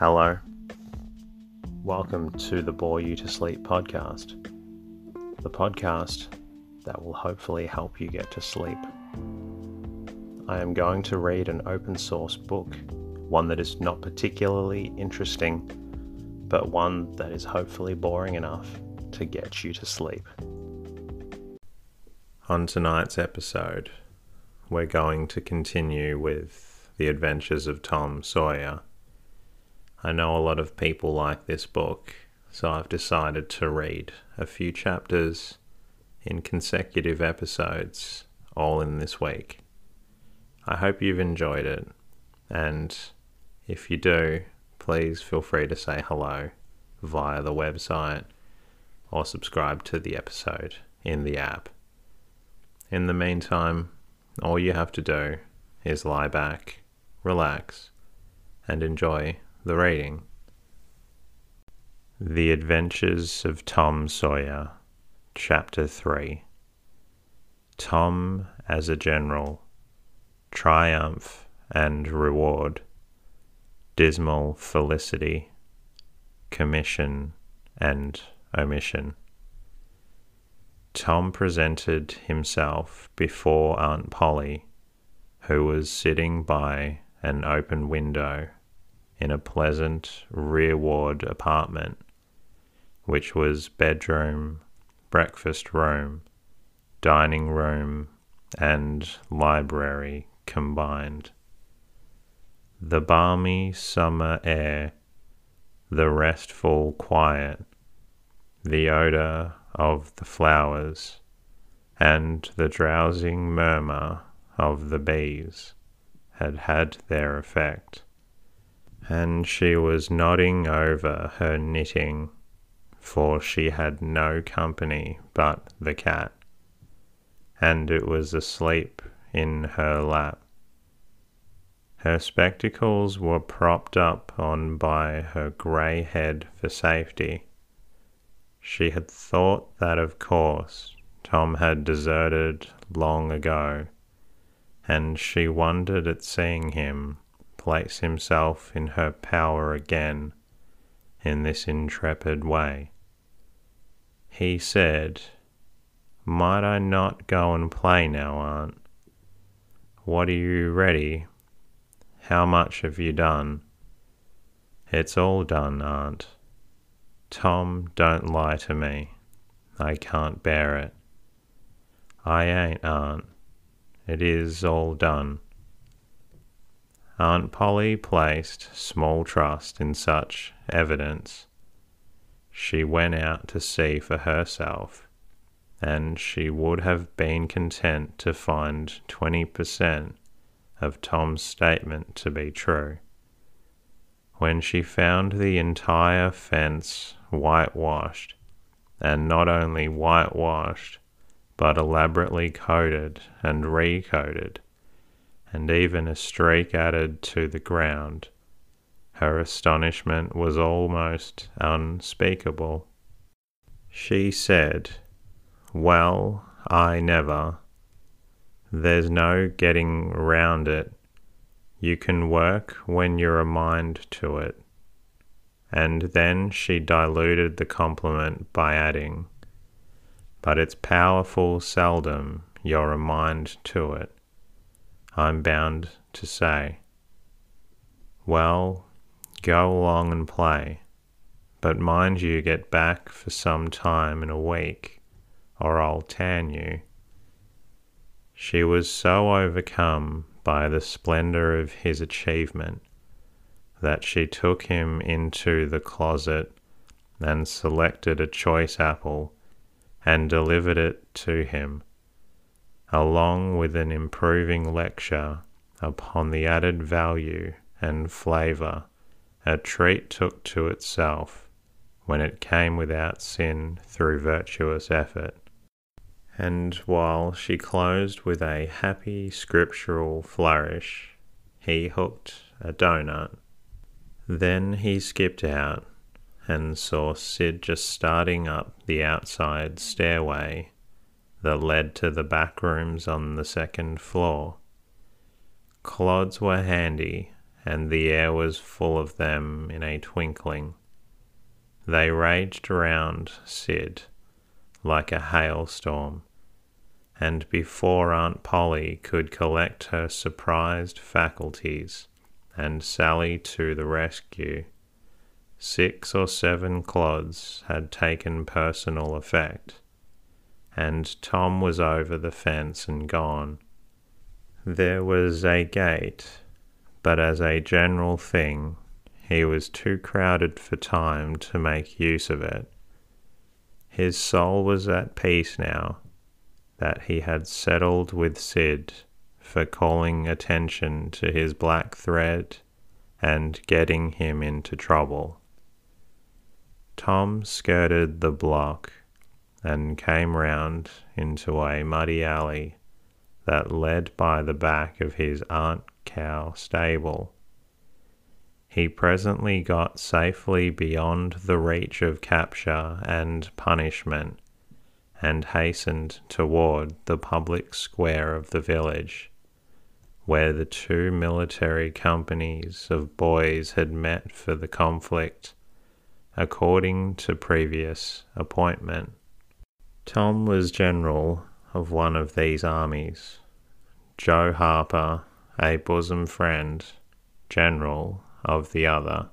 Hello. Welcome to the Bore You to Sleep podcast, the podcast that will hopefully help you get to sleep. I am going to read an open source book, one that is not particularly interesting, but one that is hopefully boring enough to get you to sleep. On tonight's episode, we're going to continue with the adventures of Tom Sawyer. I know a lot of people like this book, so I've decided to read a few chapters in consecutive episodes, all in this week. I hope you've enjoyed it, and if you do, please feel free to say hello via the website or subscribe to the episode in the app. In the meantime, all you have to do is lie back, relax, and enjoy the reading. The Adventures of Tom Sawyer, Chapter 3 Tom as a General, Triumph and Reward, Dismal Felicity, Commission and Omission. Tom presented himself before Aunt Polly, who was sitting by an open window in a pleasant rear ward apartment, which was bedroom, breakfast room, dining room, and library combined. The balmy summer air, the restful quiet, the odour of the flowers, and the drowsing murmur of the bees had had their effect, and she was nodding over her knitting, for she had no company but the cat, and it was asleep in her lap. Her spectacles were propped up on by her grey head for safety she had thought that of course Tom had deserted long ago, and she wondered at seeing him place himself in her power again in this intrepid way. He said, Might I not go and play now, Aunt? What are you ready? How much have you done? It's all done, Aunt. Tom, don't lie to me. I can't bear it. I ain't, Aunt. It is all done. Aunt Polly placed small trust in such evidence. She went out to see for herself, and she would have been content to find twenty per cent of Tom's statement to be true. When she found the entire fence whitewashed, and not only whitewashed, but elaborately coated and recoated, and even a streak added to the ground. Her astonishment was almost unspeakable. She said, Well, I never. There's no getting round it. You can work when you're a mind to it and then she diluted the compliment by adding, But it's powerful seldom you're a mind to it, I'm bound to say. Well, go along and play, but mind you get back for some time in a week, or I'll tan you. She was so overcome by the splendour of his achievement that she took him into the closet and selected a choice apple and delivered it to him, along with an improving lecture upon the added value and flavour a treat took to itself when it came without sin through virtuous effort. And while she closed with a happy scriptural flourish, he hooked a donut then he skipped out and saw Sid just starting up the outside stairway that led to the back rooms on the second floor. Clods were handy, and the air was full of them in a twinkling. They raged around Sid like a hailstorm, and before Aunt Polly could collect her surprised faculties and sally to the rescue, six or seven clods had taken personal effect, and Tom was over the fence and gone. There was a gate, but as a general thing, he was too crowded for time to make use of it. His soul was at peace now that he had settled with Sid for calling attention to his black thread and getting him into trouble. Tom skirted the block and came round into a muddy alley that led by the back of his Aunt Cow stable. He presently got safely beyond the reach of capture and punishment and hastened toward the public square of the village, where the two military companies of boys had met for the conflict, according to previous appointment. Tom was general of one of these armies, Joe Harper, a bosom friend, general of the other.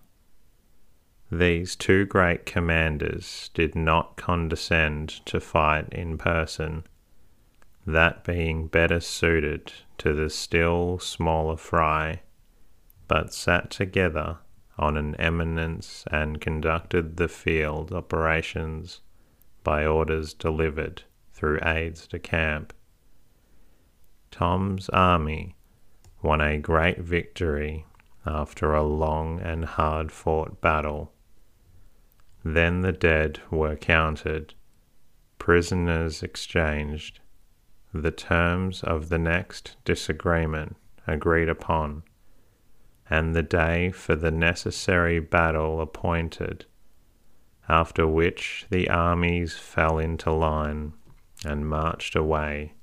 These two great commanders did not condescend to fight in person, that being better suited to the still smaller fry, but sat together on an eminence and conducted the field operations by orders delivered through aides de camp. Tom's army won a great victory after a long and hard fought battle. Then the dead were counted, prisoners exchanged, the terms of the next disagreement agreed upon, and the day for the necessary battle appointed, after which the armies fell into line and marched away,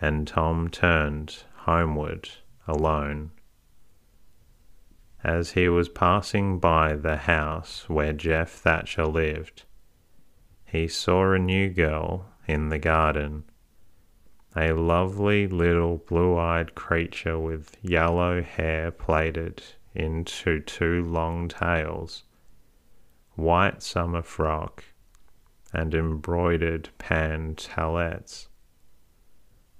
and Tom turned homeward alone. As he was passing by the house where Jeff Thatcher lived, he saw a new girl in the garden, a lovely little blue eyed creature with yellow hair plaited into two long tails, white summer frock, and embroidered pantalettes.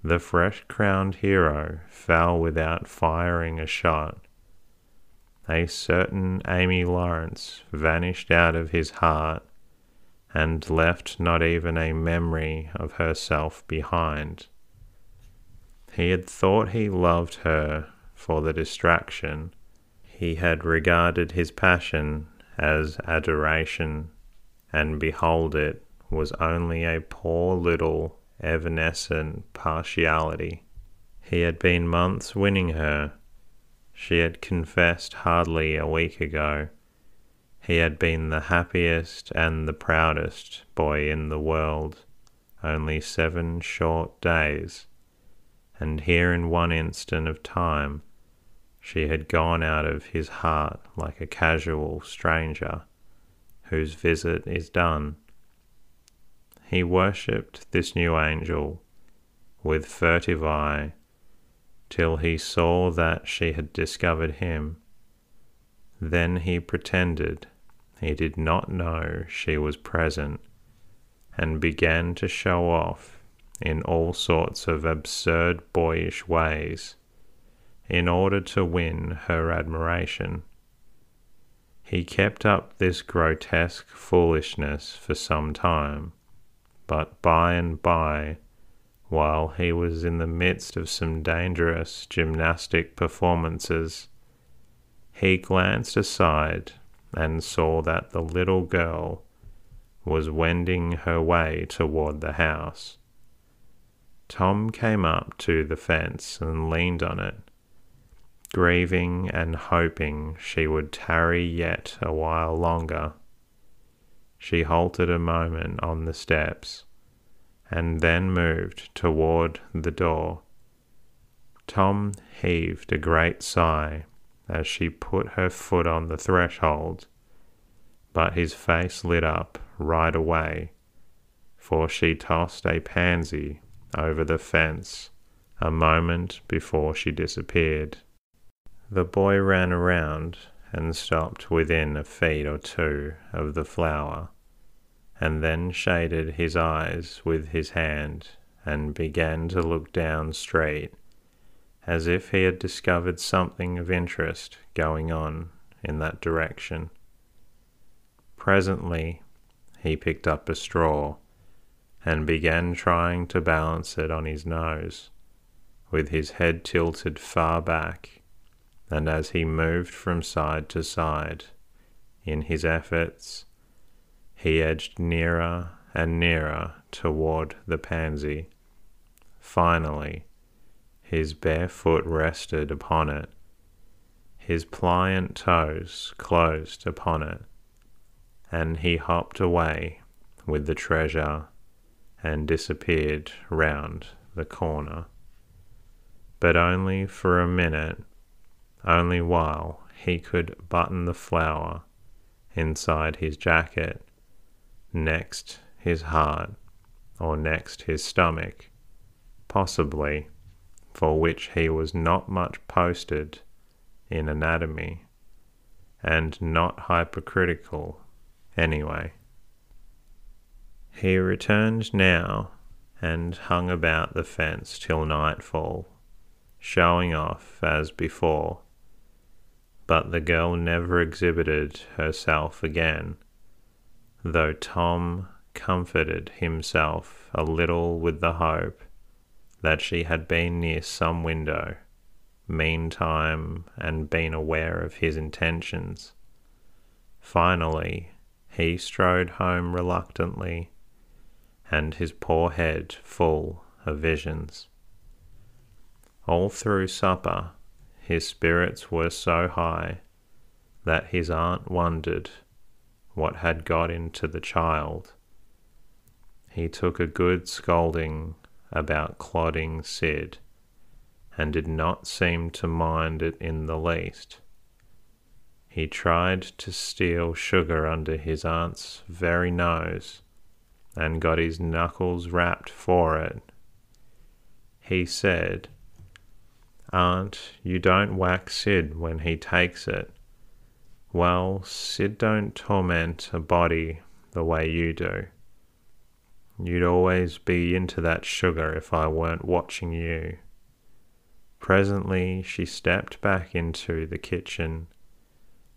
The fresh crowned hero fell without firing a shot a certain Amy Lawrence vanished out of his heart and left not even a memory of herself behind. He had thought he loved her for the distraction. He had regarded his passion as adoration, and behold, it was only a poor little evanescent partiality. He had been months winning her she had confessed hardly a week ago. He had been the happiest and the proudest boy in the world only seven short days, and here in one instant of time she had gone out of his heart like a casual stranger whose visit is done. He worshipped this new angel with furtive eye till he saw that she had discovered him. Then he pretended he did not know she was present and began to show off in all sorts of absurd boyish ways in order to win her admiration. He kept up this grotesque foolishness for some time, but by and by while he was in the midst of some dangerous gymnastic performances. He glanced aside and saw that the little girl was wending her way toward the house. Tom came up to the fence and leaned on it, grieving and hoping she would tarry yet a while longer. She halted a moment on the steps and then moved toward the door. Tom heaved a great sigh as she put her foot on the threshold, but his face lit up right away, for she tossed a pansy over the fence a moment before she disappeared. The boy ran around and stopped within a feet or two of the flower, and then shaded his eyes with his hand and began to look down straight, as if he had discovered something of interest going on in that direction. Presently, he picked up a straw and began trying to balance it on his nose, with his head tilted far back, and as he moved from side to side in his efforts, he edged nearer and nearer toward the pansy. Finally, his bare foot rested upon it, his pliant toes closed upon it, and he hopped away with the treasure and disappeared round the corner. But only for a minute, only while he could button the flower inside his jacket, next his heart, or next his stomach, possibly, for which he was not much posted in anatomy, and not hypercritical anyway. He returned now and hung about the fence till nightfall, showing off as before. But the girl never exhibited herself again, though Tom comforted himself a little with the hope that she had been near some window, meantime, and been aware of his intentions. Finally, he strode home reluctantly and his poor head full of visions. All through supper, his spirits were so high that his aunt wondered what had got into the child. He took a good scolding about clodding Sid, and did not seem to mind it in the least. He tried to steal sugar under his aunt's very nose and got his knuckles rapped for it. He said, Aunt, you don't whack Sid when he takes it. Well, Sid don't torment a body the way you do. You'd always be into that sugar if I weren't watching you. Presently she stepped back into the kitchen,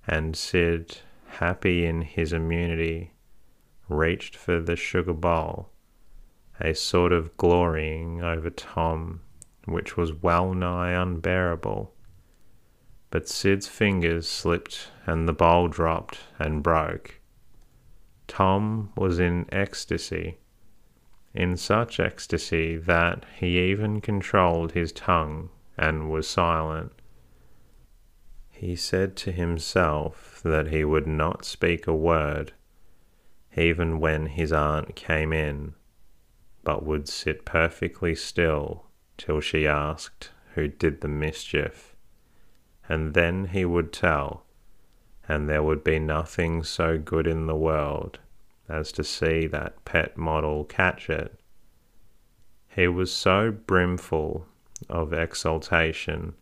and Sid, happy in his immunity, reached for the sugar bowl, a sort of glorying over Tom which was well nigh unbearable. But Sid's fingers slipped and the bowl dropped and broke. Tom was in ecstasy, in such ecstasy that he even controlled his tongue and was silent. He said to himself that he would not speak a word even when his aunt came in, but would sit perfectly still till she asked who did the mischief, and then he would tell, and there would be nothing so good in the world as to see that pet model catch it. He was so brimful of exultation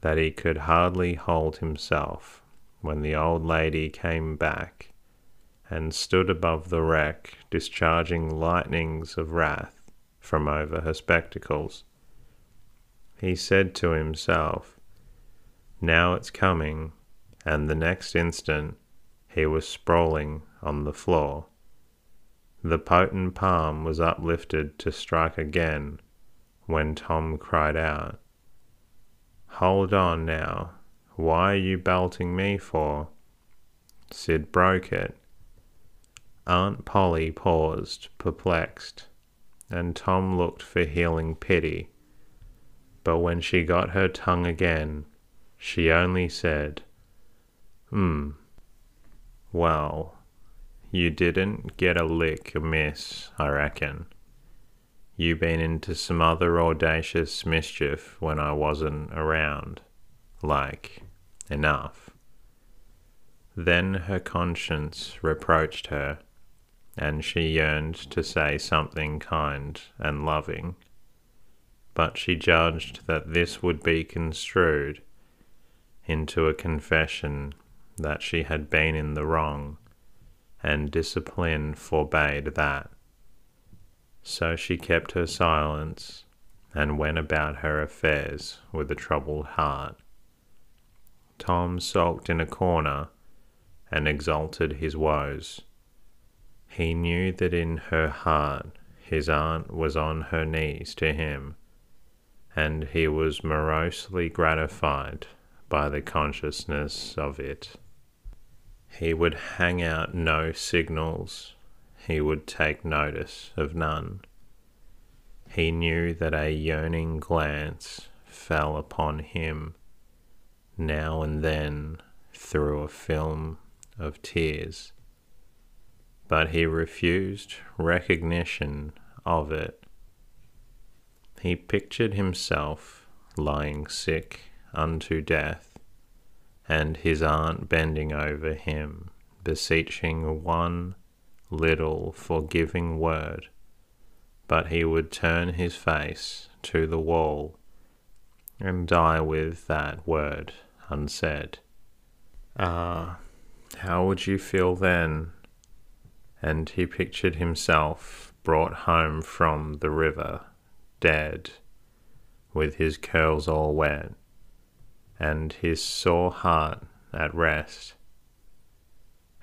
that he could hardly hold himself when the old lady came back and stood above the wreck, discharging lightnings of wrath from over her spectacles. He said to himself, Now it's coming, and the next instant he was sprawling on the floor. The potent palm was uplifted to strike again when Tom cried out, Hold on now, why are you belting me for? Sid broke it Aunt Polly paused, perplexed, and Tom looked for healing pity. But when she got her tongue again, she only said, Hmm. Well, you didn't get a lick amiss, I reckon. You been into some other audacious mischief when I wasn't around, like enough. Then her conscience reproached her, and she yearned to say something kind and loving, but she judged that this would be construed into a confession that she had been in the wrong, and discipline forbade that. So she kept her silence and went about her affairs with a troubled heart. Tom sulked in a corner and exalted his woes. He knew that in her heart his aunt was on her knees to him, and he was morosely gratified by the consciousness of it. He would hang out no signals, he would take notice of none. He knew that a yearning glance fell upon him now and then through a film of tears, but he refused recognition of it. He pictured himself lying sick unto death, and his aunt bending over him, beseeching one little forgiving word, but he would turn his face to the wall and die with that word unsaid. Ah, how would you feel then? And he pictured himself brought home from the river, dead, with his curls all wet, and his sore heart at rest.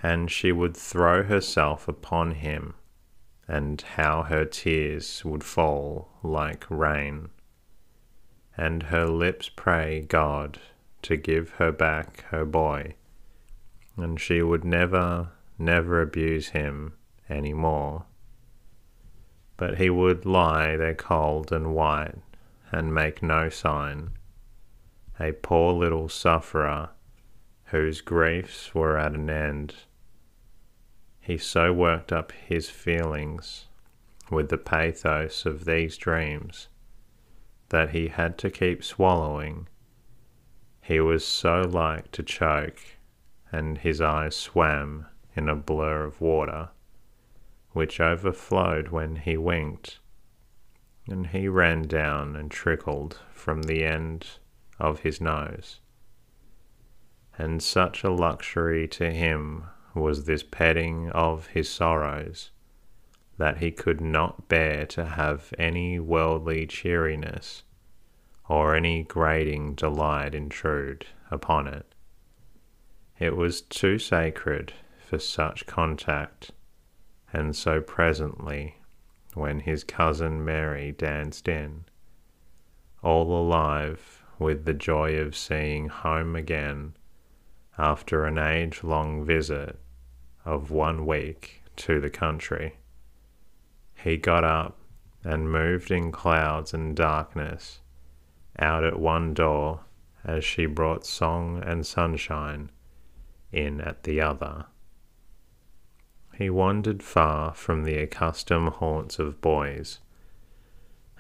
And she would throw herself upon him, and how her tears would fall like rain, and her lips pray God to give her back her boy, and she would never, never abuse him any more. But he would lie there cold and white and make no sign a poor little sufferer whose griefs were at an end. He so worked up his feelings with the pathos of these dreams that he had to keep swallowing. He was so like to choke, and his eyes swam in a blur of water, which overflowed when he winked, and he ran down and trickled from the end of his nose. And such a luxury to him was this petting of his sorrows that he could not bear to have any worldly cheeriness or any grating delight intrude upon it. It was too sacred for such contact, and so presently, when his cousin Mary danced in, all alive with the joy of seeing home again after an age long visit of one week to the country. He got up and moved in clouds and darkness out at one door as she brought song and sunshine in at the other. He wandered far from the accustomed haunts of boys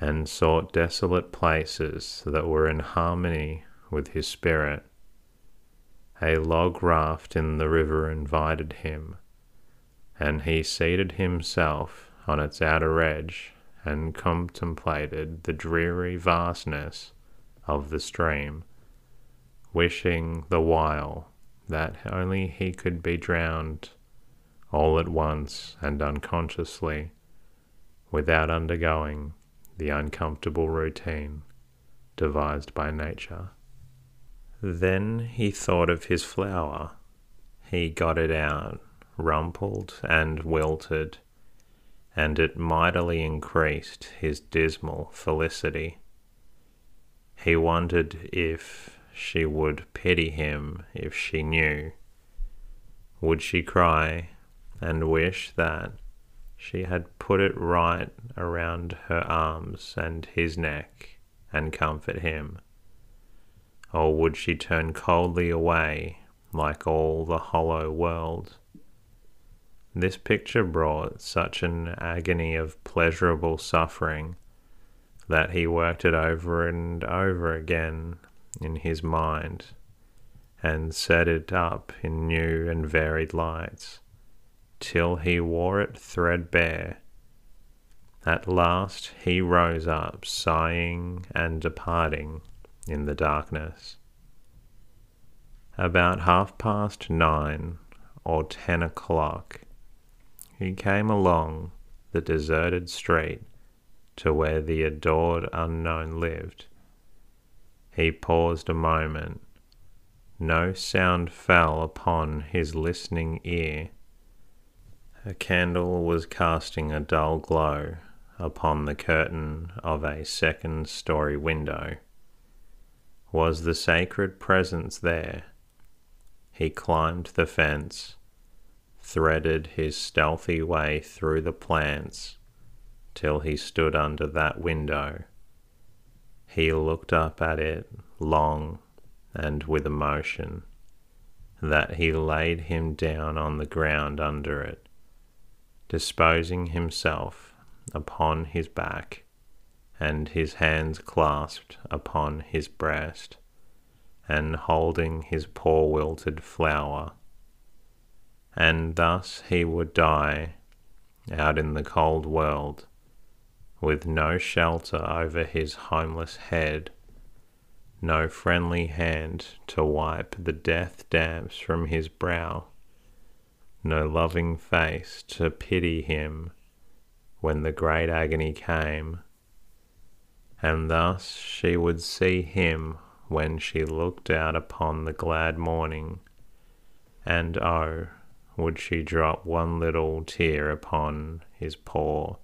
and sought desolate places that were in harmony with his spirit. A log raft in the river invited him, and he seated himself on its outer edge and contemplated the dreary vastness of the stream, wishing the while that only he could be drowned all at once and unconsciously, without undergoing the uncomfortable routine devised by nature. Then he thought of his flower. He got it out, rumpled and wilted, and it mightily increased his dismal felicity. He wondered if she would pity him if she knew. Would she cry and wish that she had put it right around her arms and his neck and comfort him? Or would she turn coldly away like all the hollow world? This picture brought such an agony of pleasurable suffering that he worked it over and over again in his mind and set it up in new and varied lights, till he wore it threadbare. At last he rose up, sighing and departing in the darkness. About half past nine or ten o'clock, he came along the deserted street to where the adored unknown lived. He paused a moment. No sound fell upon his listening ear. A candle was casting a dull glow upon the curtain of a second story window. Was the sacred presence there? He climbed the fence, threaded his stealthy way through the plants till he stood under that window. He looked up at it long and with emotion, that he laid him down on the ground under it, disposing himself upon his back, and his hands clasped upon his breast, and holding his poor wilted flower. And thus he would die out in the cold world with no shelter over his homeless head, no friendly hand to wipe the death damps from his brow, no loving face to pity him when the great agony came. And thus she would see him when she looked out upon the glad morning, and oh, would she drop one little tear upon his poor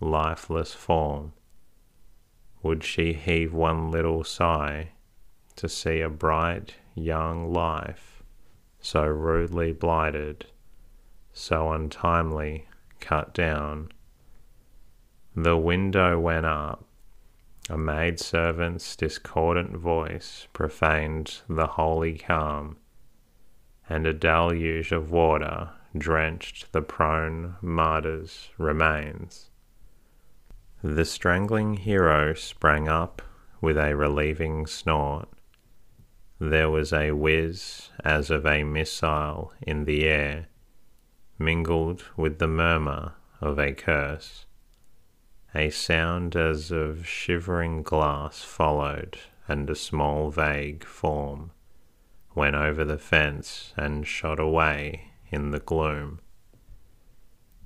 lifeless form? Would she heave one little sigh to see a bright young life so rudely blighted, so untimely cut down? The window went up. A maid servant's discordant voice profaned the holy calm, and a deluge of water drenched the prone martyr's remains. The strangling hero sprang up with a relieving snort. There was a whiz as of a missile in the air, mingled with the murmur of a curse. A sound as of shivering glass followed, and a small vague form went over the fence and shot away in the gloom.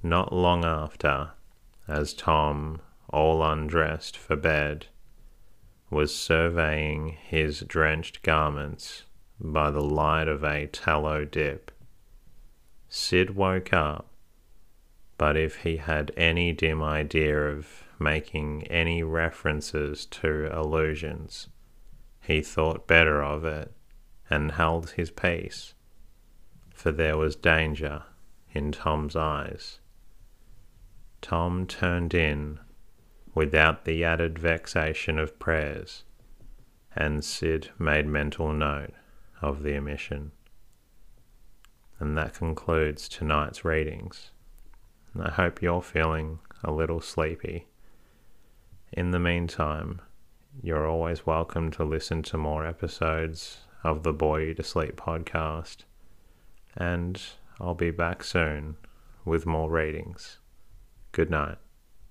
Not long after, as Tom all undressed for bed, was surveying his drenched garments by the light of a tallow dip. Sid woke up, but if he had any dim idea of making any references to illusions, he thought better of it and held his peace, for there was danger in Tom's eyes. Tom turned in without the added vexation of prayers, and Sid made mental note of the omission. And that concludes tonight's readings. I hope you're feeling a little sleepy. In the meantime, you're always welcome to listen to more episodes of the Bore You to Sleep podcast, and I'll be back soon with more readings. Good night.